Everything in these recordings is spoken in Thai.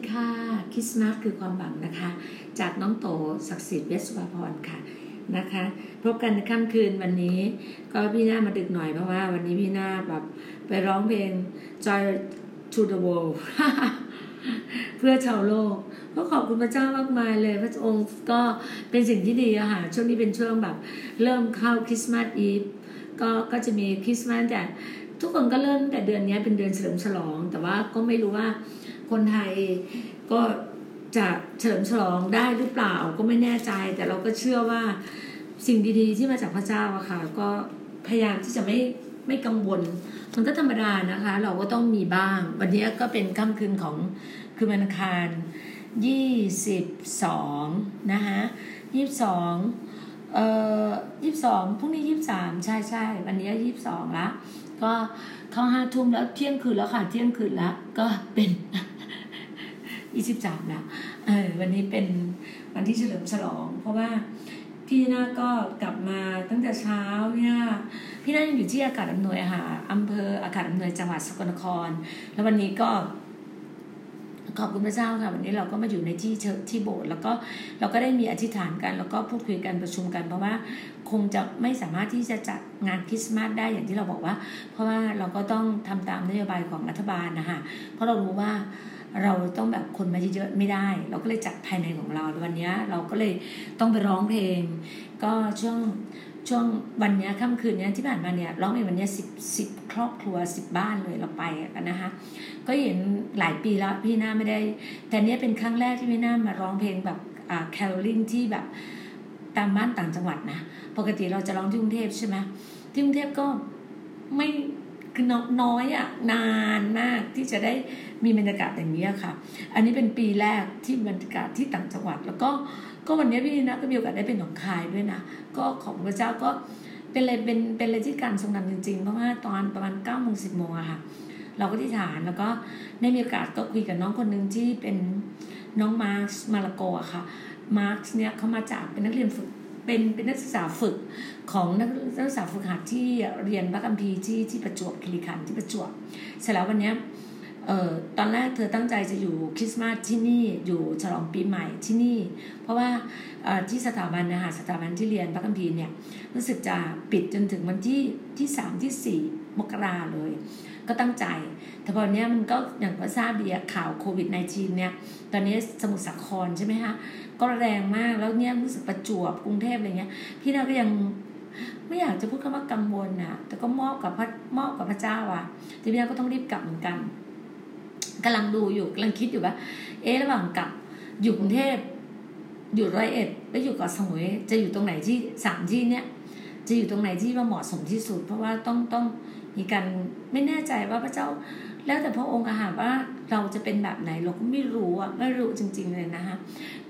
ดีค่ะคริสต์มาสคือความหวังนะคะ จากน้องโตศักดิ์สิทธิ์เวสสุภพรค่ะนะคะ พบกันในค่ำคืนวันนี้ ก็พี่หน้ามาดึกหน่อยเพราะว่า วันนี้พี่หน้าแบบไปร้องเพลง Joy to the World เพื่อชาวโลกก็ขอบคุณพระเจ้ามากมายเลย พระองค์ก็เป็นสิ่งที่ดีอะค่ะช่วงนี้เป็นช่วงแบบ เริ่มเข้าคริสต์มาสอีฟก็ก็จะมีคริสต์มาสแต่ทุกคนก็เริ่มแต่เดือนนี้เป็นเดือนเฉลิมฉลอง แต่ว่าก็ไม่รู้ว่า คนไทยก็จะเฉลิมฉลองได้หรือเปล่าก็ไม่แน่ใจ แต่เราก็เชื่อว่าสิ่งดีๆที่มาจากพระเจ้าอะค่ะ ก็พยายามที่จะไม่ไม่กังวลมันก็ธรรมดานะคะ เราก็ต้องมีบ้าง วันนี้ก็เป็นค่ำคืนของคือวันอังคารยี่สิบสองนะคะยี่สิบสองเอ่อยี่สิบสองพรุ่งนี้ยี่สิบสามใช่ใช่วันนี้ยี่สิบสองละก็เข้าห้าทุ่มแล้วเที่ยงคืนแล้วค่ะเที่ยงคืนแล้วก็เป็น ยี่สิบสามแล้วเออวันนี้เป็นวันที่เฉลิมฉลอง เพราะว่าพี่นาก็กลับมาตั้งแต่เช้าพี่นาพี่นายังอยู่ที่อากาศอำนวยค่ะอำเภออากาศอำนวยจังหวัดสกลนคร แล้ววันนี้ก็ขอบคุณพระเจ้าค่ะ วันนี้เราก็มาอยู่ในที่ที่โบสถ์แล้วก็เราก็ได้มีอธิษฐานกัน แล้วก็พูดคุยกันประชุมกัน เพราะว่าคงจะไม่สามารถที่จะจัดงานคริสต์มาสได้อย่างที่เราบอกว่า เพราะว่าเราก็ต้องทำตามนโยบายของรัฐบาลนะคะเพราะเรารู้ว่า เราต้องแบบคนมาเยอะๆไม่ได้ เราก็เลยจัดภายในของเราวันนี้เราก็เลยต้องไปร้องเพลง ก็ช่วงช่วงวันนี้ค่ำคืนนี้ที่ผ่านมาเนี่ยร้องเพลงวันนี้สิบสิบครอบครัวสิบบ้านเลยเราไปกันนะคะก็เห็นหลายปีแล้วพี่หน้าไม่ได้ แต่เนี้ยเป็นครั้งแรกที่พี่หน้ามาร้องเพลงแบบอ่าแคลริงที่แบบตามบ้านต่างจังหวัดนะ ปกติเราจะร้องที่กรุงเทพใช่ไหมที่กรุงเทพก็ไม่ คือน้อยอะนานมากที่จะได้มีบรรยากาศอย่างนี้ค่ะ อันนี้เป็นปีแรกที่บรรยากาศที่ต่างจังหวัด แล้วก็ก็วันนี้พี่นะก็มีโอกาสได้เป็นหนองคายด้วยนะก็ของพระเจ้าก็เป็นอะไรเป็นเป็นอะไรที่การทรงนำจริงๆ เพราะว่าตอนประมาณเก้าโมงสิบโมงอะค่ะ เราก็ที่ฐานแล้วก็ได้มีโอกาสก็คุยกับน้องคนหนึ่งที่เป็นน้องมาร์คมาลาโกอะค่ะมาร์คเนี่ยเขามาจากเป็นนักเรียนฝึก เป็นเป็นนักศึกษาฝึกของนักศึกษาฝึกหัดที่เรียนพระคัมภีร์ที่ที่ประจวบคีรีขันธ์ที่ประจวบเสร็จแล้ววันนี้เอ่อตอนแรกเธอตั้งใจจะอยู่คริสต์มาสที่นี่อยู่ฉลองปีใหม่ที่นี่ เพราะว่าที่สถาบันนะคะสถาบันที่เรียนพระคัมภีร์เนี่ยรู้สึกจะปิดจนถึงวันที่ที่สามที่สี่มกราเลย ก็ตั้งใจ แต่พอเนี้ยมันก็อย่างก็ทราบดีข่าวโควิด -19 เนี่ย ตอนนี้สมุทรสาครใช่ไหมคะก็แรงมากแล้วเนี่ยรู้สึกประจวบกรุงเทพอะไรเงี้ย พี่นาก็ยังไม่อยากจะพูดคำว่ากังวลนะแต่ก็มอบกับพระมอบกับพระเจ้าอะทีนี้ก็ต้องรีบกลับเหมือนกันกำลังดูอยู่กำลังคิดอยู่ว่า เอ๊ะระหว่างกลับอยู่กรุงเทพอยู่ร้อยเอ็ดแล้วอยู่เกาะสมุยจะอยู่ตรงไหนที่สามที่เนี้ยจะอยู่ตรงไหนที่ว่าเหมาะสมที่สุด เพราะว่าต้องต้องมีการไม่แน่ใจว่าพระเจ้า แล้วแต่พระองค์อาหารว่าเราจะเป็นแบบไหนเราก็ไม่รู้อะไม่รู้จริง ๆ เลยนะคะ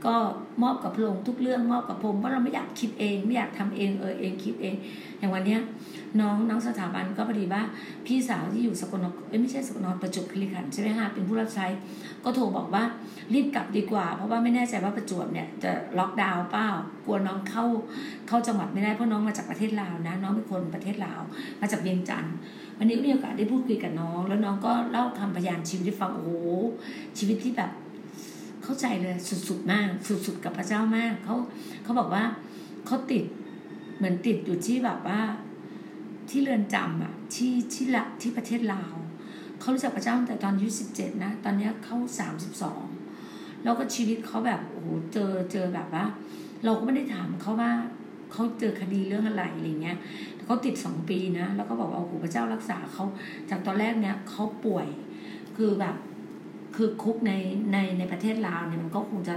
ก็มอบกับพระองค์ทุกเรื่องมอบกับพระองค์เพราเราไม่อยากคิดเองไม่อยากทำเองเออเองคิดเอง อย่างวันเนี้ยน้องน้องสถาบันก็พอดีว่าพี่สาวที่อยู่สกลนครไม่ใช่สกลนครประจวบคีรีขันธ์ใช่ไหมคะเป็นผู้รับใช้ก็โทรบอกว่ารีบกลับดีกว่า เพราะว่าไม่แน่ใจว่าประจวบเนี่ยจะล็อกดาวน์เปล่ากลัวน้องเข้าเข้าจังหวัดไม่ได้เพราะน้องมาจากประเทศลาวนะ น้องเป็นคนประเทศลาวมาจากเวียงจันทร์ วันนี้ก็มีโอกาสได้พูดคุยกับน้อง แล้วน้องก็เล่าคำพยานชีวิตให้ฟังโอ้โหชีวิตที่แบบเข้าใจเลยสุดๆมาก สุดๆกับพระเจ้ามากเขาเขาบอกว่าเขาติดเหมือนติดอยู่ที่แบบว่าที่เรือนจำอะที่ที่ละที่ประเทศลาวเขารู้จักพระเจ้าตั้งแต่ตอนอายุสิบเจ็ดนะ ตอนนี้เขาสามสิบสองแล้วก็ชีวิตเขาแบบโอ้โหเจอเจอแบบว่า เราก็ไม่ได้ถามเขาว่า เขาเจอคดีเรื่องอะไรอะไรเงี้ยเขาติดสองปีนะ แล้วก็บอกว่าโอ้โหพระเจ้ารักษาเขาจากตอนแรกเนี้ยเขาป่วยคือแบบคือคุกในในในประเทศลาวเนี่ยมันก็คงจะ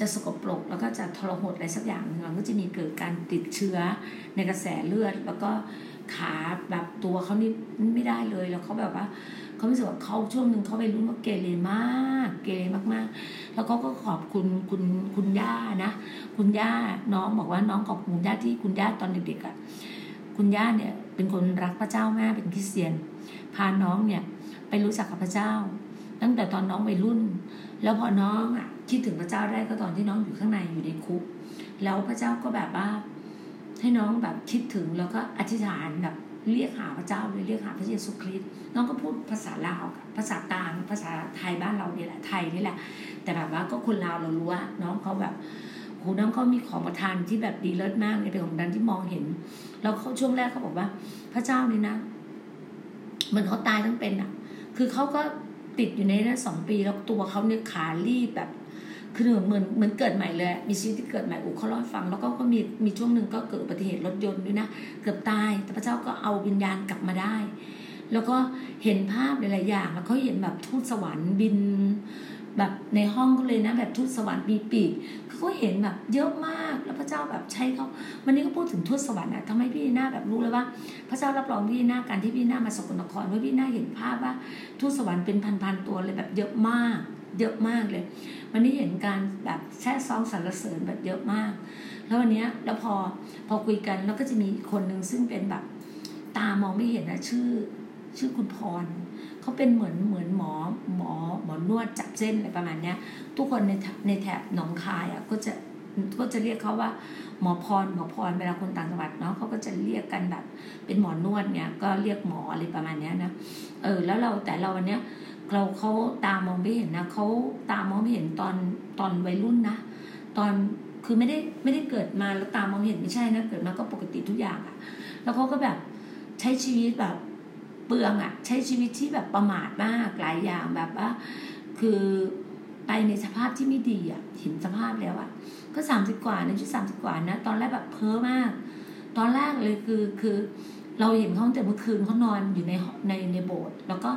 จะสกปรกแล้วก็จะทรหดอะไรสักอย่างหนึ่งมันก็จะมีเกิดการติดเชื้อในกระแสเลือด แล้วก็ขาแบบตัวเขานี่ไม่ได้เลยแล้วเขาแบบว่า เขาไม่สึกว่าเขาช่วงหนึ่งเขาไปรู้ว่าเกเรมาก เกเรมากๆ แล้วเขาก็ขอบคุณคุณคุณย่านะ คุณย่าน้องบอกว่าน้องขอบคุณย่าที่คุณย่าตอนเด็กๆอะคุณย่าเนี่ยเป็นคนรักพระเจ้ามากเป็นคริสเตียน พาน้องเนี่ยไปรู้จักกับพระเจ้า ตั้งแต่ตอนน้องวัยรุ่น แล้วพอน้องอะคิดถึงพระเจ้าได้ก็ตอนที่น้องอยู่ข้างในอยู่ในคุก แล้วพระเจ้าก็แบบว่าให้น้องแบบคิดถึงแล้วก็อธิษฐานแบบ เรียกหาพระเจ้าเลยเรียกหาพระเยซูคริสต์น้องก็พูดภาษาลาวภาษากลางภาษาไทยบ้านเราเนี่ยแหละไทยนี่แหละ แต่แบบว่าก็คนลาวเรารู้ว่าน้องเขาแบบโหน้องเขามีของประทานที่แบบดีเลิศมากเลยเป็นของดันที่มองเห็น แล้วเขาช่วงแรกเขาบอกว่า พระเจ้านี่นะเหมือนเขาตายทั้งเป็นอะ คือเขาก็ติดอยู่ในนั้นสองปีแล้วตัวเขาเนี่ยขารีบแบบ คือเหมือนเหมือนเกิดใหม่เลย มีชีวิตที่เกิดใหม่อุเขาเล่าฟัง แล้วก็ก็มีมีช่วงหนึ่งก็เกิดอุบัติเหตุรถยนต์ด้วยนะ เกือบตาย แต่พระเจ้าก็เอาวิญญาณกลับมาได้ แล้วก็เห็นภาพหลายๆอย่าง แล้วเขาเห็นแบบทูตสวรรค์บิน แบบในห้องก็เลยนะ แบบทูตสวรรค์มีปีกเขาเห็นแบบเยอะมาก แล้วพระเจ้าแบบใช้เขาวันนี้ก็พูดถึงทูตสวรรค์อะทำให้พี่หน้าแบบรู้เลยว่า พระเจ้ารับรองพี่หน้าการที่พี่หน้ามาสกลนครว่าพี่หน้าเห็นภาพว่าทูตสวรรค์เป็นพันๆตัวเลยแบบเยอะมาก เยอะมากเลย วันนี้เห็นการแบบแช่ซองสรรเสริญแบบเยอะมาก แล้ววันนี้แล้วพอพอคุยกันแล้วก็จะมีคนหนึ่งซึ่งเป็นแบบตามองไม่เห็นนะชื่อ ชื่อคุณพรเขาเป็นเหมือนเหมือนหมอหมอหมอนวดจับเส้นอะไรประมาณเนี้ย ทุกคนในในแถบหนองคายอะก็จะก็จะเรียกเขาว่าหมอพรหมอพรเวลาคนต่างจังหวัดเนาะเขาก็จะเรียกกันแบบ เป็นหมอนวดเนี่ยก็เรียกหมออะไรประมาณเนี้ยนะเออแล้วเราแต่เราวันเนี้ย เราเขาตามองไม่เห็นนะเขาตามองไม่เห็นตอนตอนวัยรุ่นนะตอนคือไม่ได้ไม่ได้เกิดมาแล้วตามองเห็นไม่ใช่นะเกิดมาก็ปกติทุกอย่างอะแล้วเขาก็แบบใช้ชีวิตแบบเปลืองอะใช้ชีวิตที่แบบประมาทมากหลายอย่างแบบว่า คือไปในสภาพที่ไม่ดีอะเห็นสภาพแล้วอะก็สามสิบกว่าในชุดสามสิบกว่านะตอนแรกแบบเพ้อมาก ตอนแรกเลยคือคือเราเห็นเขาตั้งแต่เมื่อคืนเขานอนอยู่ในในในโบสถ์แล้วก็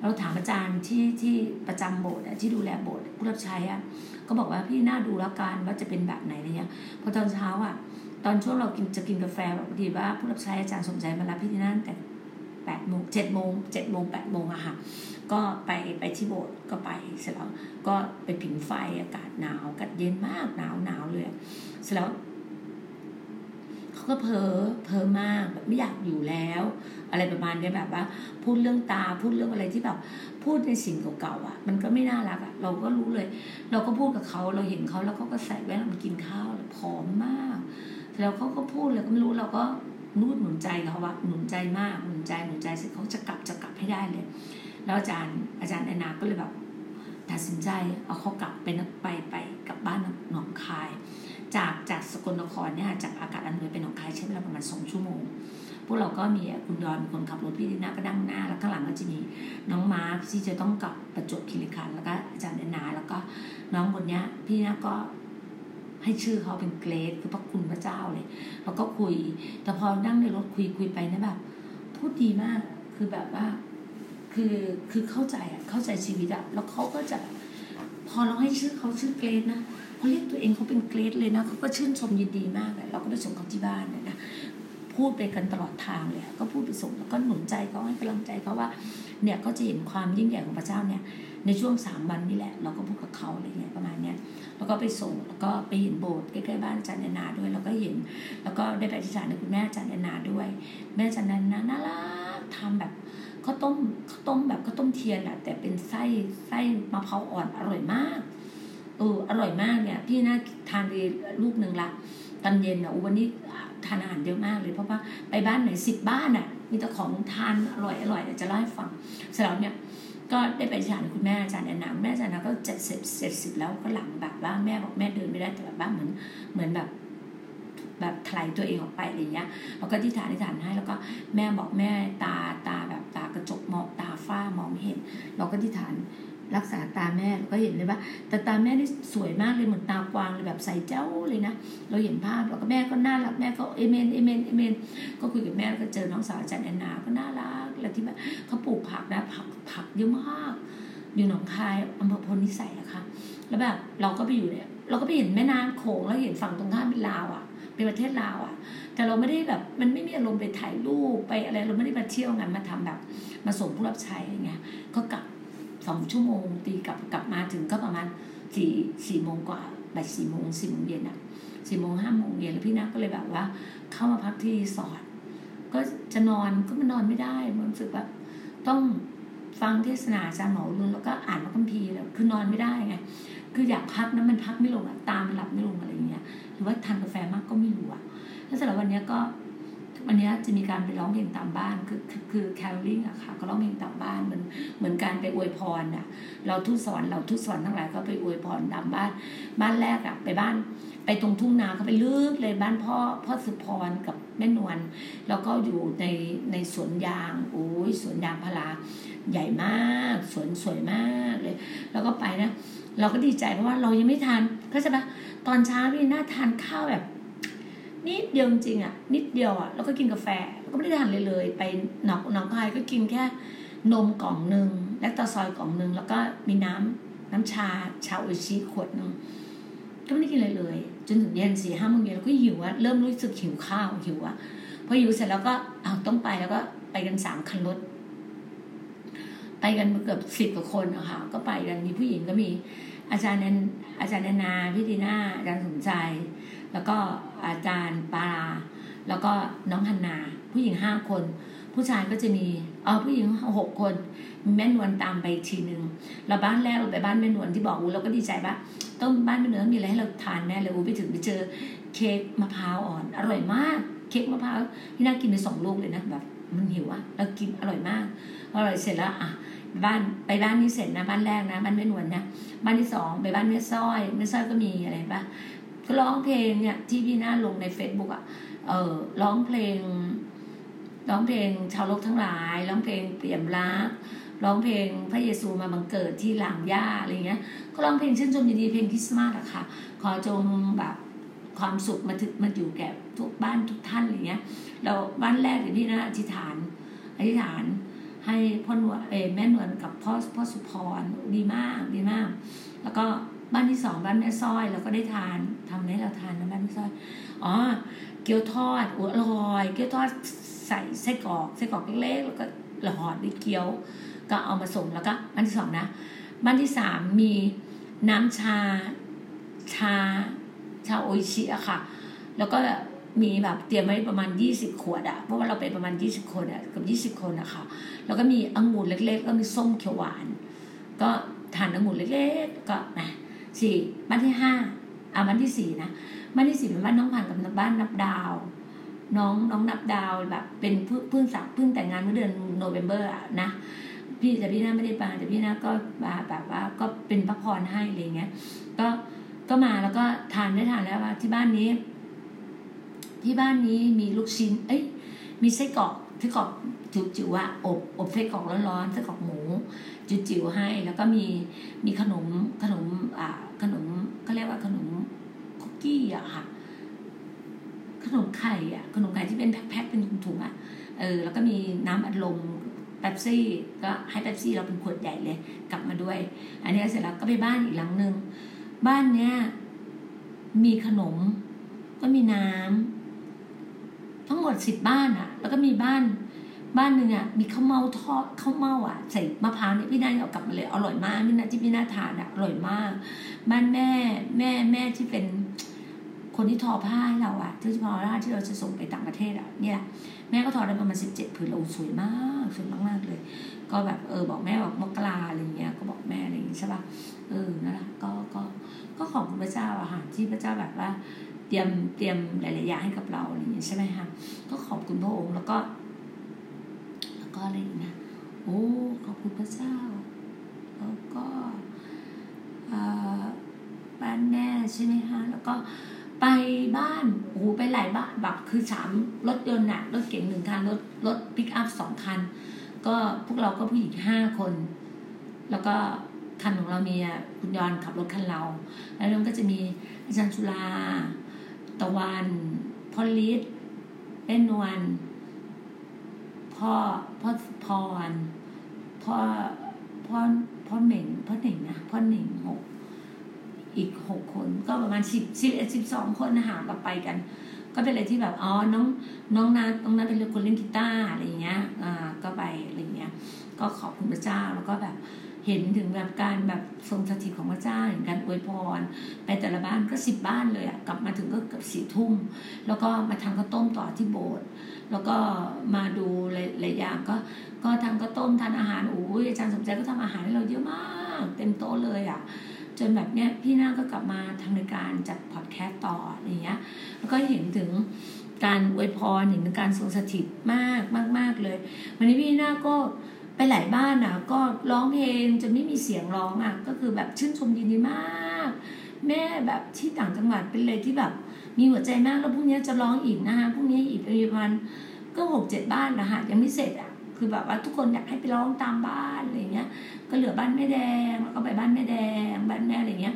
เราถามอาจารย์ที่ที่ประจำโบสถ์ที่ดูแลโบสถ์ผู้รับใช้อะก็บอกว่าพี่น่าดูแล้วกันว่าจะเป็นแบบไหนอะไรเงี้ยพอตอนเช้าอะ ตอนช่วงเรากินจะกินกาแฟแบบพอดีว่าผู้รับใช้อาจารย์สมใจมารับพี่ที่นั่นแต่แปดโมงเจ็ดโมงเจ็ดโมงแปดโมงอะค่ะก็ไปไปที่โบสถ์ก็ไปเสร็จแล้วก็ไปผิงไฟอากาศหนาวอากาศเย็นมากหนาวหนาวเลยเสร็จแล้ว ก็เพ้อเพ้อมากแบบไม่อยากอยู่แล้ว อะไรประมาณนี้แบบว่า พูดเรื่องตาพูดเรื่องอะไรที่แบบพูดในสิ่งเก่าๆอะ มันก็ไม่น่ารักอะเราก็รู้เลย เราก็พูดกับเขาเราเห็นเขาแล้วเขาก็ใส่แว่นมากินข้าวผอมมาก แล้วเขาก็พูดเลยก็ไม่รู้เราก็นูดหนุนใจเขาว่าหนุนใจมากหนุนใจหนุนใจเสร็จเขาจะกลับจะกลับให้ได้เลย แล้วอาจารย์อาจารย์แอนนาก็เลยแบบตัดสินใจเอาเขากลับไปไปไปกลับบ้านหนองคาย จากจากสกลนครเนี่ยจากอากาศอันวยไปหนของคายใช้เวลาประมาณสองชั่วโมง พวกเราก็มีคุณยอนเป็นคนขับรถพี่ดีนาก็ดังหน้า แล้วข้างหลังก็จะมีน้องมาร์คที่จะต้องกลับประจวบคีรีขันธ์แล้วก็อาจารย์แอนนาแล้วก็น้องคนนี้พี่นาก็ให้ชื่อเขาเป็นเกรดคือพระคุณพระเจ้าเลยแล้วก็คุย แต่พอนั่งในรถคุยคุยไปนะแบบพูดดีมากคือแบบว่า คือคือเข้าใจอะเข้าใจชีวิตอะแล้วเขาก็จะ พอเราให้ชื่อเขาชื่อเกรดนะ เขาเรียกตัวเองเขาเป็นเกรดเลยนะเขาก็ชื่นชมยินดีมากเลยเราก็ไปส่งเขาที่บ้านเนี่ยนะพูดไปกันตลอดทางเลยก็พูดไปส่งแล้วก็หนุนใจเขาให้กำลังใจเขาว่าเนี่ยก็จะเห็นความยิ่งใหญ่ของพระเจ้าเนี่ย ในช่วงสามวันนี่แหละ เราก็พูดกับเขาอะไรเงี้ยประมาณเนี้ยแล้วก็ไปส่งแล้วก็ไปเห็นโบสถ์ใกล้ๆบ้านอาจารย์นนาด้วยแล้วก็เห็น แล้วก็ได้ไปอธิษฐานคุณแม่อาจารย์นนาด้วย แม่อาจารย์แอนนาน่ารักทำแบบข้าวต้มข้าวต้มแบบข้าวต้มเทียนแหละแต่เป็นไส้ไส้มะพร้าวอ่อนอร่อยมาก เอออร่อยมากเนี่ยพี่น่าทานไปลูกหนึ่งละตอนเย็นอะวันนี้ทานอาหารเยอะมากเลยเพราะว่าไปบ้านไหนสิบบ้านอะ มีแต่ของทานอร่อยอร่อยจะเล่าให้ฟังเสร็จแล้วเนี่ยก็ได้ไปถามคุณแม่อาจารย์แอนนาแม่อาจารย์นาก็เจ็ดสิบเจ็ดสิบแล้วก็หลังแบบว่าแม่บอกแม่เดินไม่ได้แต่แบบว่าเหมือนเหมือนแบบแบบถลายตัวเองออกไปอะไรเงี้ยแล้วก็ที่ฐานที่ฐานให้แล้วก็แม่บอกแม่ตาตาแบบตากระจกมองตาฝ้ามองเห็น เราก็ที่ฐาน รักษาตาแม่ก็เห็นเลยว่า แต่ตาแม่นี่สวยมากเลยเหมือนตากวางเลยแบบใสเจ้าเลยนะเราเห็นภาพแล้วก็แม่ก็น่ารักแม่ก็เอเมนเอเมนเอเมนก็คุยกับแม่แล้วก็เจอน้องสาวอาจารย์แอนนาก็น่ารักแล้วที่แบบเขาปลูกผักนะผักผักเยอะมาก อยู่หนองคายอำเภอโพนพิสัยอะค่ะแล้วแบบเราก็ไปอยู่เนี่ยเราก็ไปเห็นแม่น้ำโขงแล้วเห็นฝั่งตรงข้ามเป็นลาวอะเป็นประเทศลาวอะแต่เราไม่ได้แบบมันไม่มีอารมณ์ไปถ่ายรูปไปอะไรเราไม่ได้มาเที่ยวงานมาทำแบบ มาส่งผู้รับใช้อะไรเงี้ยก็กลับ สองชั่วโมง ตีกลับกลับมาถึงก็ประมาณสี่สี่โมงกว่าบ่ายสี่โมงสี่โมงเย็นอะสี่โมงห้าโมงเย็นแล้วพี่นักก็เลยแบบว่า เข้ามาพักที่รีสอร์ทก็จะนอนก็มันนอนไม่ได้มันรู้สึกแบบต้องฟังเทศนาอาจารย์หมอรุนแล้วก็อ่านพระคัมภีร์แล้วคือนอนไม่ได้ไงคืออยากพักนะมันพักไม่ลงอะตามันหลับไม่ลงอะไรอย่างเงี้ยหรือว่าทานกาแฟมากก็ไม่รู้อะแล้วสำหรับวันนี้ก็ วันนี้จะมีการไปร้องเพลงตามบ้านคือคือคือแคลริ่งอะค่ะก็ร้องเพลงตามบ้านเหมือนเหมือนการไปอวยพรอะเราทุสอนเราทุสอนทั้งหลายก็ไปอวยพรตามบ้าน บ้านแรกอะไปบ้าน ไปตรงทุ่งนาเขาไปลึกเลยบ้านพ่อพ่อสุพรกับแม่นวลแล้วก็อยู่ในในสวนยางโอ้ยสวนยางพาราใหญ่มากสวนสวยมากเลย แล้วก็ไปนะ เราก็ดีใจเพราะว่าเรายังไม่ทานก็ใช่ปะตอนเช้าพี่น่าทานข้าวแบบ นิดเดียวจริงอะ นิดเดียวอะแล้วก็กินกาแฟแล้วก็ไม่ได้ทานเลยเลย ไปหนองหนองคายก็กินแค่นมกล่องหนึ่งและตาซอยกล่องหนึ่งแล้วก็มีน้ำน้ำชาชาโออิชิขวดหนึ่งก็ไม่ได้กินอะไรเลย จนถึงเย็นสี่ห้าโมงเย็นเราก็หิวอะเริ่มรู้สึกหิวข้าวหิวอะพอหิวเสร็จแล้วก็เอาต้องไปแล้วก็ไปกันสามคันรถไปกันเกือบสิบกว่าคนอะค่ะก็ไปกันมีผู้หญิงก็มี อาจารย์นันอาจารย์นานาพี่ดีน่าอาจารย์สมใจ แล้วก็อาจารย์ปาราแล้วก็น้องฮันนา ผู้หญิงห้าคน ผู้ชายก็จะมีเออผู้หญิงหกคนมีแม่นวลตามไปทีหนึ่งเราบ้านแรกเราไปบ้านแม่นวลที่บอกอูเราก็ดีใจปะต้องบ้านแม่นวลต้องมีอะไรให้เราทานแน่เลยอูไปถึงไปเจอเค้กมะพร้าวอ่อนอร่อยมาก เค้กมะพร้าวที่น่ากินไปสองลูกเลยนะแบบมันหิวอะเรากินอร่อยมากอร่อยเสร็จแล้วอะบ้านไปบ้านนี้เสร็จนะบ้านแรกนะบ้านแม่นวลนะบ้านที่สองไปบ้านแม่สร้อยแม่สร้อยก็มีอะไรปะ ก็ร้องเพลงเนี่ยที่พี่หน้าลงในเฟซบุ๊กอะ เออร้องเพลง ร้องเพลงชาวโลกทั้งหลาย ร้องเพลงเปี่ยมรัก ร้องเพลงพระเยซูมาบังเกิดที่หลางย่าอะไรเงี้ย ก็ร้องเพลงชื่นชมยินดีเพลงคริสต์มาสอะค่ะ ขอจงแบบความสุขมาถึงมาอยู่แก่ทุกบ้านทุกท่านอะไรเงี้ย เราบ้านแรกเดี๋ยวพี่นะอธิษฐานอธิษฐานให้พ่อนวลเอแม่นวลกับพ่อพ่อสุพรดีมากดีมาก แล้วก็ บ้านที่สองบ้านแม่สร้อยเราก็ได้ทานทำให้เราทานนะบ้านแม่สร้อยอ๋อเกี๊ยวทอดอร่อย เกี๊ยวทอดใส่ไส้กรอกไส้กรอกเล็กๆแล้วก็หลอดด้วยเกี๊ยว ก็เอามาส่งแล้วก็บ้านที่สองนะ บ้านที่สามมีน้ำชาชาชาโอชิอะค่ะ แล้วก็มีแบบเตรียมไว้ประมาณยี่สิบขวดอะเพราะว่าเราไปประมาณยี่สิบคนอะกับยี่สิบคนอะค่ะ แล้วก็มีองุ่นเล็ก ๆ ก็มีส้มเขียวหวาน ก็ทานองุ่นเล็ก ๆ ก็นะ สี่บ้านที่ห้าอ่าบ้านที่สี่นะบ้านที่สี่เป็นบ้านน้องผ่านกับบ้านนับดาว น้องน้องนับดาวแบบ เป็นเพิ่งสักเพิ่งแต่งงานเมื่อเดือนโนเวมเบอร์อะนะพี่แต่พี่น้าไม่ได้มาแต่พี่น้าก็แบบว่าก็เป็นพระพรให้อะไรเงี้ย ก็ก็มาแล้วก็ทานได้ทานแล้วว่าที่บ้านนี้ ที่บ้านนี้มีลูกชิ้น เอ้ยมีไส้กรอกไส้กรอก จิ๋วๆอะอบอบไส้กรอกร้อนๆไส้กรอกหมูจิ๋วๆให้ แล้วก็มีมีขนมขนมอ่าขนมเขาเรียกว่าขนมคุกกี้อะค่ะ ขนมไข่อะขนมไข่ที่เป็นแพ็คๆเป็นถุงๆอะเออแล้วก็มีน้ำอัดลมเป๊ปซี่ก็ให้เป๊ปซี่เราเป็นขวดใหญ่เลย กลับมาด้วย อันนี้เสร็จแล้วก็ไปบ้านอีกหลังหนึ่งบ้านเนี้ยมีขนม ก็มีน้ำทั้งหมดสิบบ้านอะแล้วก็มีบ้าน บ้านหนึ่งอะมีข้าวเมาทอดข้าวเมาอะใส่มะพร้าวเนี่ยพี่นายเอากลับมาเลยอร่อยมากพี่นาที่พี่นาทานอะอร่อยมาก บ้านแม่แม่แม่ที่เป็นคนที่ทอผ้าให้เราอะที่ทอผ้าที่เราจะส่งไปต่างประเทศอะเนี่ยแม่ก็ทอได้ประมาณสิบเจ็ดผืนเราสวยมากสวยมากๆเลย ก็แบบเออบอกแม่บอกมกราอะไรเงี้ยก็บอกแม่อะไรอย่างงี้ใช่ป่ะเออนั่นแหละก็ก็ก็ขอบคุณพระเจ้าอะค่ะที่พระเจ้าแบบว่า เตรียมเตรียมหลายๆอย่างให้กับเราอะไรอย่างเงี้ยใช่ไหมคะก็ขอบคุณพระองค์แล้วก็ ก็อะไรอีกนะ โอ้ขอบคุณพระเจ้า แล้วก็บ้านแม่ใช่ไหมคะแล้วก็ไปบ้านโอ้ไปหลายบ้านแบบคือสามรถยนต์น่ะรถเก๋งหนึ่งคันรถรถปิกอัพสองคัน ก็พวกเราก็ผู้หญิงห้าคน แล้วก็คันของเรามีคุณยอนขับรถคันเรา แล้วมันก็จะมีอาจารย์ชุลา ตะวันพอลิศเป็นนวล พ่อพ่อพรพ่อพ่อพ่อเหม่งพ่อเหน่งนะพ่อเหน่งหกอีกหกคนก็ประมาณสิบสิบเอ็ดสิบสองคนนะหาแบบไปกัน ก็เป็นอะไรที่แบบอ๋อน้องน้องนาน้องนาเป็นคนเล่นกีตาร์อะไรเงี้ยอ่าก็ไปอะไรเงี้ย ก็ขอบคุณพระเจ้าแล้วก็แบบ เห็นถึงแบบการแบบทรงสถิตของพระเจ้าเห็นการอวยพร ไปแต่ละบ้านก็สิบบ้านเลยอะกลับมาถึงก็เกือบสี่ทุ่มแล้วก็มาทำข้าวต้มต่อที่โบสถ์แล้วก็มาดูหลายอย่างก็ก็ทำข้าวต้มทานอาหารโอ้ยอาจารย์สมใจก็ทำอาหารให้เราเยอะมาก เต็มโต๊ะเลยอะจนแบบเนี้ยพี่นาก็กลับมาทำในการจัดพอดแคสต์ต่ออย่างเงี้ยแล้วก็เห็นถึงการอวยพรเห็นถึงการทรงสถิตมากมากมากเลย วันนี้พี่หน้าก็ ไปหลายบ้านอะ ก็ร้องเพลงจนไม่มีเสียงร้องอะ ก็คือแบบชื่นชมยินดีมาก แม่แบบที่ต่างจังหวัดเป็นเลยที่แบบ มีหัวใจมากแล้วพรุ่งนี้จะร้องอีกนะคะพรุ่งนี้อีกประมาณก็หกเจ็ดบ้านนะคะยังไม่เสร็จอะคือแบบว่าทุกคนอยากให้ไปร้องตามบ้านอะไรเงี้ย ก็เหลือบ้านแม่แดงแล้วก็ไปบ้านแม่แดง บ้านแม่อะไรเงี้ย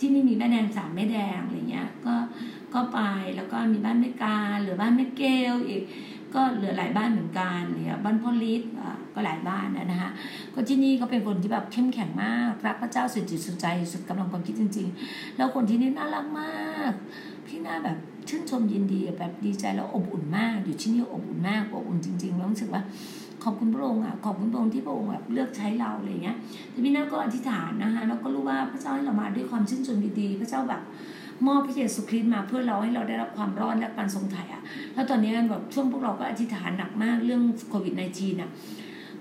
ที่นี่มีแม่แดงสามแม่แดงอะไรเงี้ย ก็ก็ไปแล้วก็มีบ้านแม่กาเหลือบ้านแม่เกลอีก ก็เหลือหลายบ้านเหมือนกันเนี่ยบ้านพ่อลิศก็หลายบ้านนะนะคะก็ที่นี่ก็เป็นคนที่แบบเข้มแข็งมากรักพระเจ้าสุดจิตสุดใจสุดกำลังความคิดจริง ๆ แล้วคนที่นี่น่ารักมากพี่น่าแบบชื่นชมยินดีแบบดีใจแล้วอบอุ่นมาก อยู่ที่นี่อบอุ่นมากอบอุ่นจริงๆแล้วรู้สึกว่าขอบคุณพระองค์อะขอบคุณพระองค์ที่พระองค์แบบเลือกใช้เราอะไรเงี้ยแต่พี่น่าก็อธิษฐานนะคะแล้วก ว่าพระเจ้าให้เรามาด้วยความชื่นชมดีๆ พระเจ้าแบบมอบพระเยซูคริสต์มาเพื่อเราให้เราได้รับความรอดและการทรงไถ่อะแล้วตอนนี้แบบช่วงพวกเราก็อธิษฐานหนักมากเรื่องโควิด -19 อะ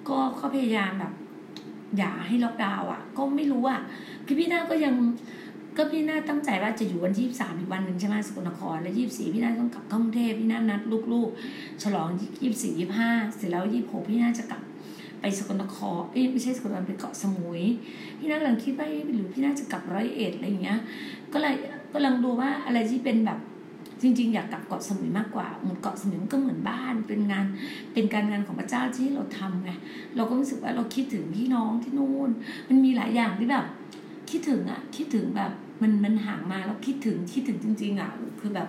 ก็ขพยายามแบบ อย่าให้ล็อกดาวน์อะ ก็ไม่รู้อะคือพี่หน้าก็ยังก็พี่หน้าตั้งใจว่าจะอยู่วันที่สามอีกวันหนึ่งใช่ไหมสกลนครแล้วยี่สี่พี่หน้าต้องกลับกรุงเทพพี่หน้านัดลูกๆ ฉลองยี่สี่ยี่ห้าเสร็จแล้วยี่หกพี่หน้าจะกลับ ไปสกลนคร เอ้ยไม่ใช่สกลนครไปเกาะสมุย พี่น่ากำลังคิดว่าหรือพี่น่าจะกลับร้อยเอ็ดอะไรอย่างเงี้ย ก็เลยก็ลังดูว่าอะไรที่เป็นแบบจริง ๆ อยากกลับเกาะสมุยมากกว่าหมดเกาะสมุยมันก็เหมือนบ้านเป็นงานเป็นการงานของพระเจ้าที่เราทำไงเราก็รู้สึกว่าเราคิดถึงพี่น้องที่นู่น มันมีหลายอย่างที่แบบ คิดถึงอะคิดถึงแบบมันมันห่างมาแล้วคิดถึงคิดถึงจริง ๆอะคือแบบ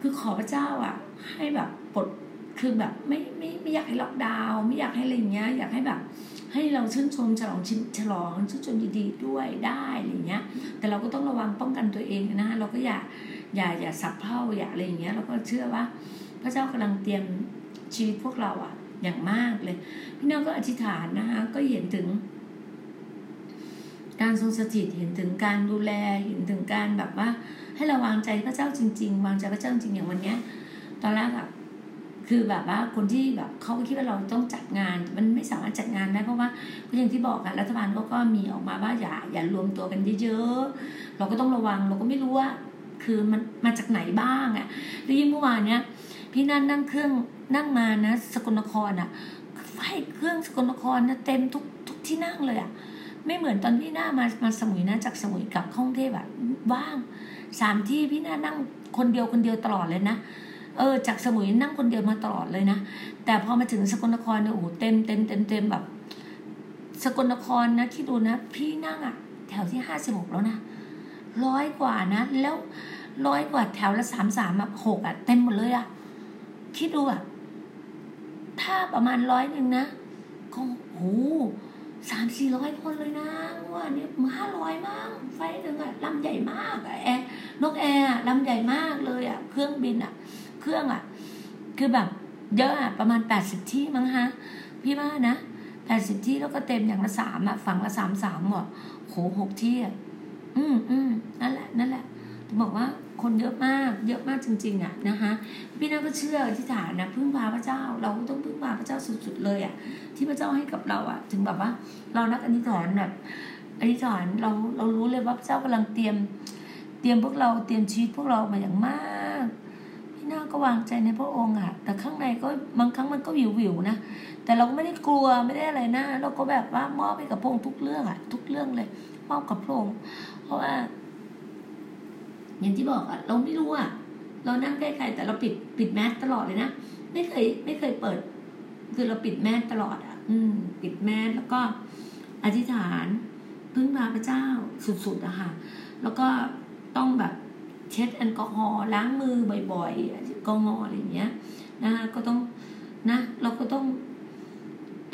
คือขอพระเจ้าอะ ให้แบบปลด คือแบบไม่ไม่ไม่อยากให้ล็อกดาวน์ไม่อยากให้อะไรเงี้ย อยากให้แบบ ให้เราชื่นชมฉลองชิฉลองชื่นชมดีๆด้วยได้อะไรเงี้ย แต่เราก็ต้องระวังป้องกันตัวเองนะเราก็อย่าอย่าอย่าสับเพ่าอย่าอะไรอย่างเงี้ยเราก็เชื่อว่า พระเจ้ากำลังเตรียมชีวิตพวกเราอะอย่างมากเลย พี่น้องก็อธิษฐานนะคะก็เห็นถึง การทรงสถิตเห็นถึงการดูแลเห็นถึงการแบบว่า ให้เราวางใจพระเจ้าจริง ๆ วางใจพระเจ้าจริงอย่างวันเนี้ย ตอนแรกอะ คือแบบว่าคนที่แบบเขาก็คิดว่าเราต้องจัดงาน มันไม่สามารถจัดงานได้เพราะว่าก็อย่างที่บอกอะรัฐบาลเขาก็มีออกมาว่าอย่าอย่ารวมตัวกันเยอะๆ เราก็ต้องระวังเราก็ไม่รู้ว่า คือมันมาจากไหนบ้างอะแล้วยิ่งเมื่อวานเนี้ยพี่นั่นนั่งเครื่องนั่งมานะสกลนครอะไฟเครื่องสกลนครนะเต็มทุกทุกที่นั่งเลยอะไม่เหมือนตอนพี่หน้ามามาสมุยนะจากสมุยกลับข้ากรุงเทพแบบว่างสามที่พี่หน้านั่งคนเดียวคนเดียวตลอดเลยนะ เออจากสมุยนั่งคนเดียวมาตลอดเลยนะ แต่พอมาถึงสกลนครเนี่ยโอ้โหเต็มเต็มเต็มเต็มแบบ สกลนครนะที่ดูนะ พี่นั่งอะแถวที่ห้าสิบหกแล้วนะร้อยกว่านะ แล้วร้อยกว่าแถวละสามสามแบบหกอะเต็มหมดเลยอะคิดดูอะถ้าประมาณร้อยหนึ่งนะก็โอ้สามสี่ร้อยคนเลยนะว่าเนี่ยห้าร้อยมากไฟหนึ่งอะลำใหญ่มากอะแอร์นกแอร์ลำใหญ่มากเลยอะเครื่องบินอะ เครื่องอะคือแบบเยอะอะประมาณแปดสิบที่มั้งฮะ พี่ว่านะแปดสิบที่แล้วก็เต็มอย่างละสามอะฝั่งละสามสามหมดโหหกที่อะอืมอืมนั่นแหละนั่นแหละบอกว่าคนเยอะมาก เยอะมากจริง ๆ อะนะคะพี่นาก็เชื่อที่ฐานนะพึ่งพาพระเจ้า เราก็ต้องพึ่งพาพระเจ้าสุด ๆ เลยอะ ที่พระเจ้าให้กับเราอะ ถึงแบบว่า เรานักอธิษฐานแบบอธิษฐานเราเรารู้เลยว่าพระเจ้ากำลังเตรียม เตรียมพวกเราเตรียมชีวิตพวกเรามาอย่างมาก พี่นาก็วางใจในพระองค์อะแต่ข้างในก็บางครั้งมันก็วิววิวนะแต่เราก็ไม่ได้กลัวไม่ได้อะไรนะเราก็แบบว่ามอบให้กับพระองค์ทุกเรื่องอะทุกเรื่องเลยมอบกับพระองค์เพราะว่า อย่างที่บอกอะเราไม่รู้อะเรานั่งใกล้ใครแต่เราปิดปิดแมสตลอดเลยนะไม่เคย ไม่เคยเปิด คือเราปิดแมสตลอดอะอืม ปิดแมสแล้วก็อธิษฐานพึ่งพาพระเจ้าสุดๆอะค่ะ แล้วก็ต้องแบบ เช็ดแอลกอฮอล์ล้างมือบ่อยๆกอฮออะไรอย่างเงี้ยนะคะก็ต้องนะเราก็ต้อง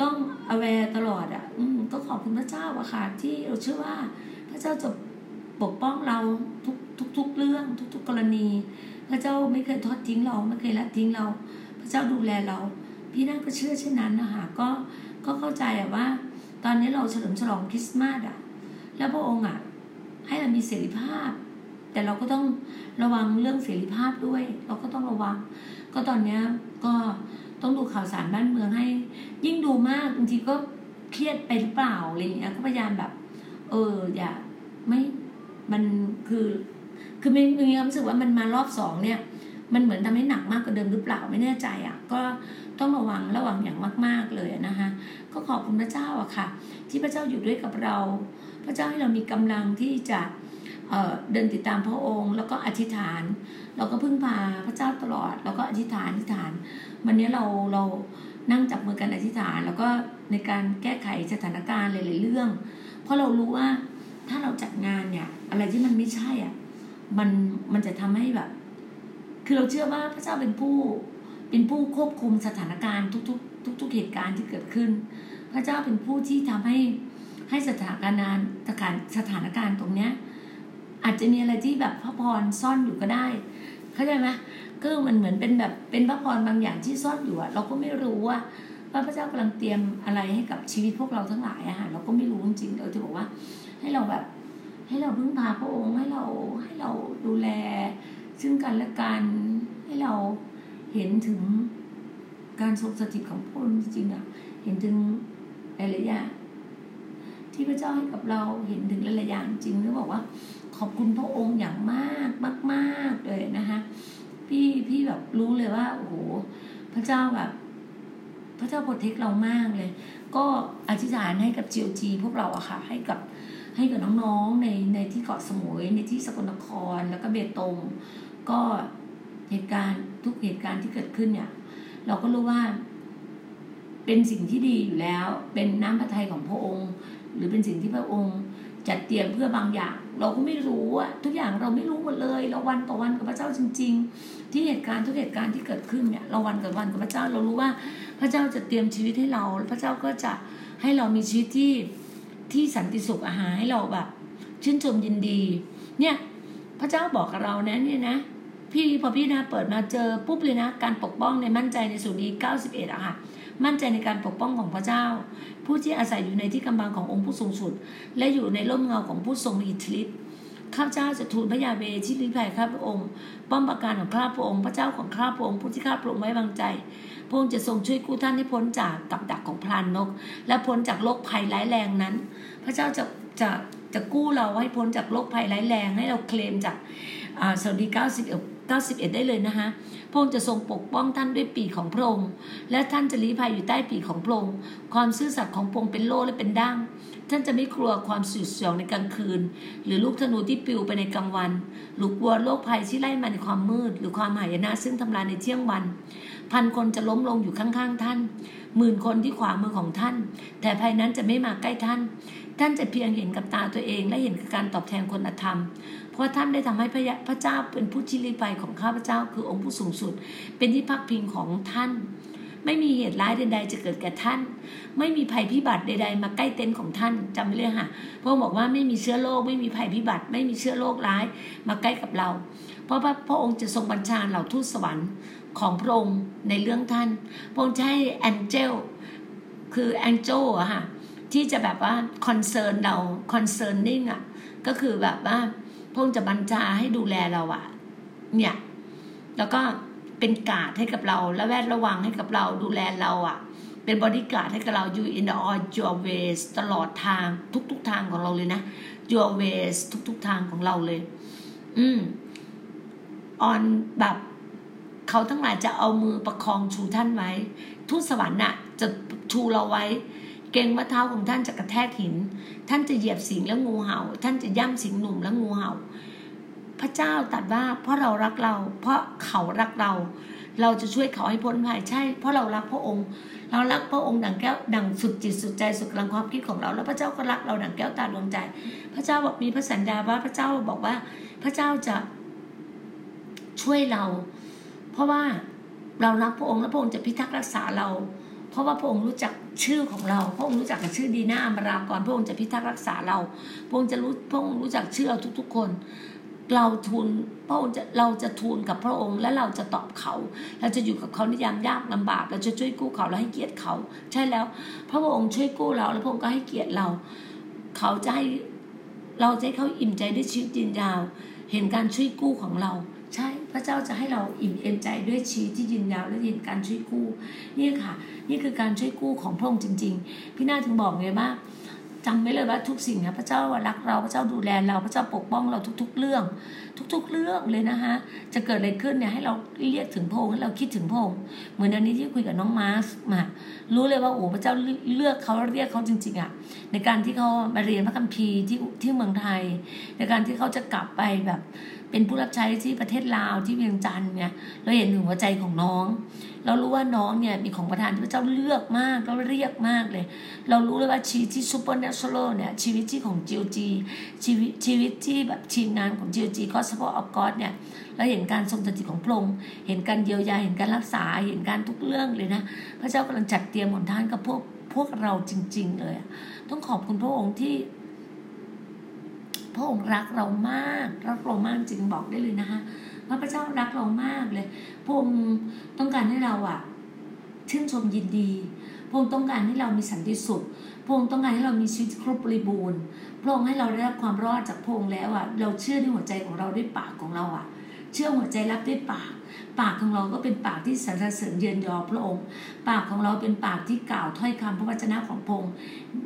ต้อง aware ตลอดอะค่ะ อืมก็ขอบคุณพระเจ้าอะค่ะที่เราเชื่อว่า พระเจ้าจะปกป้องเราทุกทุกทุกเรื่องทุกทุกกรณี พระเจ้าไม่เคยทอดทิ้งเราไม่เคยละทิ้งเรา พระเจ้าดูแลเรา พี่นั่นก็เชื่อเช่นนั้นนะคะก็ก็เข้าใจอะว่า ตอนนี้เราเฉลิมฉลองคริสต์มาสอะแล้วพระองค์อะให้เรามีเสรีภาพ แต่เราก็ต้องระวังเรื่องเสรีภาพด้วย เราก็ต้องระวัง ก็ตอนเนี้ยก็ต้องดูข่าวสารบ้านเมืองให้ ยิ่งดูมากบางทีก็เครียดไปหรือเปล่าอะไรอย่างเงี้ยก็พยายามแบบ เอออย่าไม่มันคือคือมีมีความรู้สึกว่ามันมารอบสองเนี่ย มันเหมือนทำให้หนักมากกว่าเดิมหรือเปล่าไม่แน่ใจอะ ก็ต้องระวังระวังอย่างมาก ๆเลยนะคะก็ขอบคุณพระเจ้าอะค่ะ ที่พระเจ้าอยู่ด้วยกับเรา พระเจ้าให้เรามีกำลังที่จะ เดินติดตามพระองค์ แล้วก็อธิษฐาน เราก็พึ่งพาพระเจ้าตลอด แล้วก็อธิษฐานอธิษฐาน วันนี้เราเรานั่งจับมือกันอธิษฐาน แล้วก็ในการแก้ไขสถานการณ์หลายๆเรื่อง เพราะเรารู้ว่าถ้าเราจัดงานเนี่ย อะไรที่มันไม่ใช่อะมันมันจะทำให้แบบ คือเราเชื่อว่าพระเจ้าเป็นผู้เป็นผู้ควบคุมสถานการณ์ทุก ๆ ทุก ๆ เหตุการณ์ที่เกิดขึ้น พระเจ้าเป็นผู้ที่ทำให้ให้สถานการณ์สถานสถานการณ์ตรงเนี้ย อาจจะมีอะไรที่แบบพระพรซ่อนอยู่ก็ได้ เข้าใจไหมก็มันเหมือนเป็นแบบเป็นพระพรบางอย่างที่ซ่อนอยู่อะเราก็ไม่รู้ว่าว่าพระเจ้ากำลังเตรียมอะไรให้กับชีวิตพวกเราทั้งหลายอะค่ะเราก็ไม่รู้จริงเราจะบอกว่า ให้เราแบบ ให้เราพึ่งพาพระองค์ให้เราให้เราดูแล ซึ่งกันและกันให้เราเห็นถึงการทรงสถิตของพระองค์จริงๆอะเห็นถึงหลายๆอย่างที่พระเจ้าให้กับเราเห็นถึงหลายๆอย่างจริงแล้วบอกว่า ขอบคุณพระองค์อย่างมากมากๆเลยนะคะพี่พี่แบบรู้เลยว่าโอ้โหพระเจ้าแบบ พระเจ้าโปรเทคเรามากเลย ก็อธิษฐานให้กับจีโอจีพวกเราอะค่ะ ให้กับให้กับน้องๆในในที่เกาะสมุยในที่สกลนครแล้วก็เบตงก็เหตุการณ์ทุกเหตุการณ์ที่เกิดขึ้นเนี่ย เราก็รู้ว่าเป็นสิ่งที่ดีอยู่แล้ว เป็นน้ำพระทัยของพระองค์ หรือเป็นสิ่งที่พระองค์จัดเตรียมเพื่อบางอย่าง เราก็ไม่รู้อะทุกอย่างเราไม่รู้หมดเลย เราวันต่อวันกับพระเจ้าจริง ๆ ที่เหตุการณ์ทุกเหตุการณ์ที่เกิดขึ้นเนี่ยเราวันกับวันกับพระเจ้าเรารู้ว่าพระเจ้าจะเตรียมชีวิตให้เรา พระเจ้าก็จะให้เรามีชีวิตที่ที่สันติสุขอาหารให้เราแบบชื่นชมยินดี เนี่ยพระเจ้าบอกกับเรานะเนี่ยนะพี่พอพี่นะเปิดมาเจอปุ๊บเลยนะ การปกป้องในมั่นใจในสุดีเก้าสิบเอ็ดอะค่ะ มั่นใจในการปกป้องของพระเจ้า ผู้ที่อาศัยอยู่ในที่กำบังขององค์ผู้สูงสุด และอยู่ในร่มเงาของผู้ทรงมีอิทธิฤทธิ์ข้าพเจ้าจะทูลพระยาเวชิลิภัยข้าพระองค์ ป้อมปราการของข้าพระองค์พระเจ้าของข้าพระองค์ผู้ที่ข้าพระองค์ไว้วางใจพระองค์จะทรงช่วยกู้ท่านให้พ้นจากกับดักของพรานนก และพ้นจากโรคภัยร้ายแรงนั้น พระเจ้าจะจะจะกู้เราให้พ้นจากโรคภัยร้ายแรงให้เราเคลมจากสวัสดีเก้าสิบเอ็ด 91 ได้เลยนะคะพระองค์จะทรงปกป้องท่านด้วยปีของพระองค์ และท่านจะลี้ภัยอยู่ใต้ปีของพระองค์ ความซื่อสัตย์ของพระองค์เป็นโล่และเป็นดั้งท่านจะไม่กลัวความสุดเสียงในกลางคืน หรือลูกธนูที่ปลิวไปในกลางวันหรือกลัวโรคภัยที่ไล่มาในความมืด หรือความหายนะซึ่งทำลายในเที่ยงวัน พันคนจะล้มลงอยู่ข้างๆท่าน หมื่นคนที่ขวามือของท่าน แต่ภัยนั้นจะไม่มาใกล้ท่าน ท่านจะเพียงเห็นกับตาตัวเองและเห็นกับการตอบแทนคนธรรม เพราะท่านได้ทำให้พระพระเจ้าเป็นผู้ชิลิภัยของข้าพเจ้า คือองค์ผู้สูงสุด เป็นที่พักพิงของท่าน ไม่มีเหตุร้ายใดๆจะเกิดแก่ท่าน ไม่มีภัยพิบัติใด ๆ มาใกล้เต็นท์ของท่านจำไว้เลยค่ะพระองค์บอกว่าไม่มีเชื้อโรคไม่มีภัยพิบัติ ไม่มีเชื้อโรคร้ายมาใกล้กับเรา เพราะพระองค์จะทรงบัญชาเหล่าทูตสวรรค์ ของพระองค์ในเรื่องท่าน พระองค์จะให้แองเจลคือแองเจลอะค่ะที่จะแบบว่า concern เรา concerning อะก็คือแบบว่าพระองค์จะบัญชาให้ดูแลเราอะเนี่ยแล้วก็เป็นกาดให้กับเราและแวดระวังให้กับเราดูแลเราอะเป็นปราการให้กับเราอยู่ in all your ways ตลอดทางทุกๆทางของเราเลยนะ your ways ทุกๆทางของเราเลย อืม on แบบ เขาทั้งหลายจะเอามือประคองชูท่านไว้ ทูตสวรรค์น่ะจะชูเราไว้ เก่งว่าเท้าของท่านจะกระแทกหิน ท่านจะเหยียบสิงแล้วงูเห่า ท่านจะย่ำสิงหนุ่มแล้วงูเห่า พระเจ้าตรัสว่าเพราะเรารักเรา เพราะเขารักเรา เราจะช่วยเขาให้พ้นภัยใช่ เพราะเรารักพระองค์ เรารักพระองค์ดังแก้วดังสุดจิตสุดใจสุดกำลังความคิดของเรา แล้วพระเจ้าก็รักเราดังแก้วตาดวงใจ พระเจ้าบอกมีพระสัญญาว่าพระเจ้าบอกว่า พระเจ้าจะช่วยเรา เพราะว่าเรารักพระองค์และพระองค์จะพิทักษ์รักษาเรา เพราะว่าพระองค์รู้จักชื่อของเรา พระองค์รู้จักกับชื่อดีนาอมรากรพระองค์จะพิทักษ์รักษาเรา พระองค์จะรู้พระองค์รู้จักชื่อเราทุก ๆ คน เราทูลพระองค์จะเราจะทูลกับพระองค์ และเราจะตอบเขา เราจะอยู่กับเขาในยามยากลำบาก เราจะช่วยกู้เขาและให้เกียรติเขา ใช่แล้ว พระองค์ช่วยกู้เราแล้วพระองค์ก็ให้เกียรติเรา เขาจะให้เราจะให้เขาอิ่มใจด้วยชีวิตยืนยาว เห็นการช่วยกู้ของเรา ใช่พระเจ้าจะให้เราอิ่มเอ็มใจด้วยชีวิตที่ยืนยาวและเห็นการช่วยกู้นี่ค่ะ นี่คือการช่วยกู้ของพระองค์จริง ๆ พี่นาถึงบอกไงว่าจำไว้เลยว่าทุกสิ่งนะพระเจ้ารักเราพระเจ้าดูแลเราพระเจ้าปกป้องเราทุก ๆ เรื่อง ทุก ๆ เรื่องเลยนะคะจะเกิดอะไรขึ้นเนี่ยให้เราเรียกถึงพระองค์ให้เราคิดถึงพระองค์เหมือนอันนี้ที่คุยกับน้องมาร์สมารู้เลยว่าโอ้พระเจ้าเลือกเขาเรียกเขาจริง ๆอะในการที่เขามาเรียนพระคัมภีร์ที่ที่เมืองไทย ในการที่เขาจะกลับไปแบบ เป็นผู้รับใช้ที่ประเทศลาวที่เวียงจันทน์เนี่ยเราเห็นถึงหัวใจของน้อง เรารู้ว่าน้องเนี่ยมีของประทานที่พระเจ้าเลือกมากแล้วเรียกมากเลย เรารู้เลยว่าชีวิตที่ supernatural เนี่ยชีวิตที่ของ GOG ชีวิตชีวิตที่แบบทีมงานของ GOG Gospel of God เนี่ยเราเห็นการทรงสถิตของพระองค์เห็นการเยียวยาเห็นการรักษาเห็นการทุกเรื่องเลยนะพระเจ้ากำลังจัดเตรียมหนทางกับพวกพวกเราจริง ๆ เลย ต้องขอบคุณพระองค์ที่ พระองค์รักเรามากรักเรามากจริงบอกได้เลยนะคะว่าพระเจ้ารักเรามากเลยพระองค์ต้องการให้เราอะชื่นชมยินดีพระองค์ต้องการให้เรามีสันติสุขพระองค์ต้องการให้เรามีชีวิตครบบริบูรณ์พระองค์ให้เราได้รับความรอดจากพระองค์แล้วอะเราเชื่อในหัวใจของเราด้วยปากของเราอะเชื่อหัวใจรับด้วยปาก ปากของเราก็เป็นปากที่สรรเสริญเยือนยอพระองค์ ปากของเราเป็นปากที่กล่าวถ้อยคำพระวจนะของพระองค์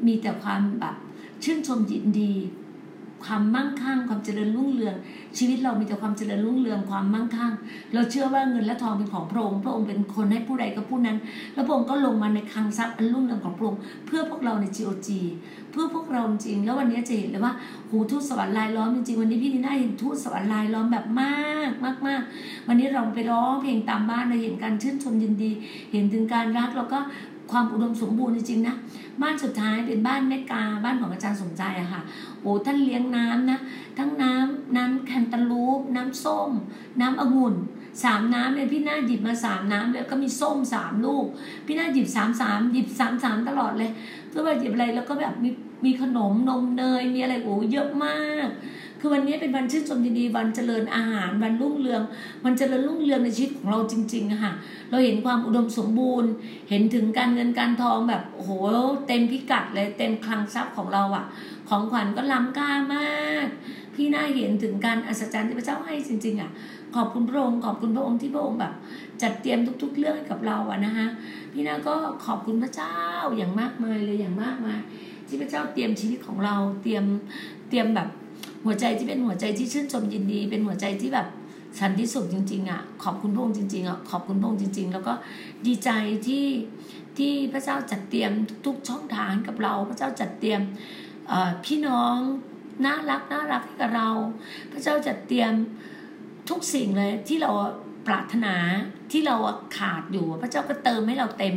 มีแต่ความแบบชื่นชมยินดี ความมั่งคั่งความเจริญรุ่งเรือง ชีวิตเรามีแต่ความเจริญรุ่งเรืองความมั่งคั่ง เราเชื่อว่าเงินและทองเป็นของพระองค์พระองค์เป็นคนให้ผู้ใดก็ผู้นั้น แล้วพระองค์ก็ลงมาในคลังทรัพย์อันรุ่งเรืองของพระองค์เพื่อพวกเราใน GOG เพื่อพวกเราจริงแล้ววันนี้จะเห็นเลยว่าหูทูตสวรรค์ลายล้อมจริงๆวันนี้พี่นีน่าเห็นทูตสวรรค์ลายล้อมแบบมากมากมากวันนี้เราไปร้องเพลงตามบ้านเราเห็นการชื่นชมยินดี เห็นถึงการรักแล้วก็ ความอุดมสมบูรณ์จริงๆนะบ้านสุดท้ายเป็นบ้านแม่กาบ้านของอาจารย์สมใจอะค่ะโอ้ท่านเลี้ยงน้ำนะทั้งน้ำน้ำแคนตาลูป น้ำส้ม น้ำองุ่นสามน้ำเลยพี่น้าหยิบมาสามน้ำเลยก็มีส้มสามลูก พี่น้าหยิบสามสามหยิบสามสามตลอดเลยเพื่อว่าหยิบอะไรแล้วก็แบบมีมีขนมนมเนยมีอะไรโอ้เยอะมาก คือวันนี้เป็นวันชื่นชมดีๆวันเจริญอาหารวันรุ่งเรืองวันเจริญรุ่งเรืองในชีวิตของเราจริงๆค่ะ เราเห็นความอุดมสมบูรณ์ เห็นถึงการเงินการทองแบบโหเต็มพิกัดเลยเต็มคลังทรัพย์ของเราอะของขวัญก็ล้ำค่ามากพี่น่าเห็นถึงการอัศจรรย์ที่พระเจ้าให้จริง ๆอะขอบคุณพระองค์ขอบคุณพระองค์ที่พระองค์แบบ จัดเตรียมทุก ๆ เรื่องให้กับเราอะนะคะพี่น่าก็ขอบคุณพระเจ้าอย่างมากมายเลยอย่างมากมายที่พระเจ้าเตรียมชีวิตของเราเตรียมเตรียมแบบ หัวใจที่เป็นหัวใจที่ชื่นชมยินดี เป็นหัวใจที่แบบสันติสุขจริง ๆอะขอบคุณพระองค์จริงๆอะขอบคุณพระองค์จริง ๆ แล้วก็ดีใจที่ที่พระเจ้าจัดเตรียมทุกช่องทางกับเรา พระเจ้าจัดเตรียมพี่น้องน่ารักน่ารักให้กับเรา พระเจ้าจัดเตรียมทุกสิ่งเลยที่เราปรารถนาที่เราขาดอยู่ พระเจ้าก็เติมให้เราเต็ม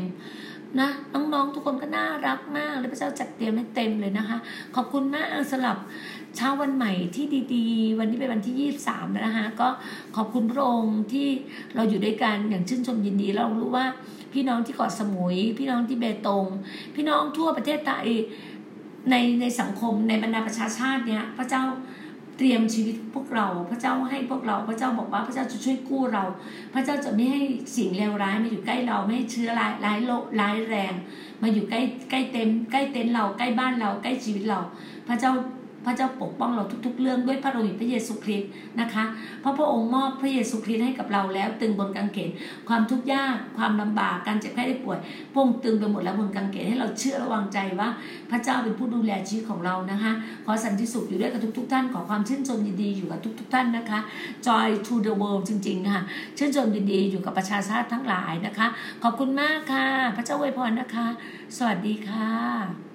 นะน้องๆทุกคนก็น่ารักมากเลยพระเจ้าจัดเตรียมให้เต็มเลยนะคะ ขอบคุณมากสำหรับเช้าวันใหม่ที่ดีๆ วันนี้เป็นวันที่ยี่สามนะคะก็ขอบคุณพระองค์ที่เราอยู่ด้วยกันอย่างชื่นชมยินดีเรารู้ว่าพี่น้องที่เกาะสมุย พี่น้องที่เบตง พี่น้องทั่วประเทศไทยในในสังคมในบรรดาประชาชาติเนี่ยพระเจ้า เตรียมชีวิตพวกเรา พระเจ้าให้พวกเรา พระเจ้าบอกว่าพระเจ้าจะช่วยกู้เรา พระเจ้าจะไม่ให้สิ่งเลวร้ายมาอยู่ใกล้เราไม่ให้เชื้อร้ายร้ายโรคร้ายแรง มาอยู่ใกล้ใกล้เต็มใกล้เต็นเราใกล้บ้านเราใกล้ชีวิตเรา พระเจ้า พระเจ้าปกป้องเราทุก ๆ เรื่องด้วยพระโลหิตพระเยซูคริสต์นะคะ เพราะพระองค์มอบพระเยซูคริสต์ให้กับเราแล้ว ตึงบนกางเขนความทุกข์ยากความลำบากการเจ็บแค่ได้ป่วยพระองค์ตึงไปหมดแล้วบนกางเขนให้เราเชื่อระวังใจว่า พระเจ้าเป็นผู้ดูแลชีวิตของเรานะคะ ขอสันติสุขอยู่ด้วยกับทุก ๆ ท่านขอความชื่นชมยินดีอยู่กับทุก ๆ ท่านนะคะ joy to the world จริงๆค่ะชื่นชมยินดีอยู่กับประชาชาติทั้งหลายนะคะ ขอบคุณมากค่ะ พระเจ้าอวยพรนะคะ สวัสดีค่ะ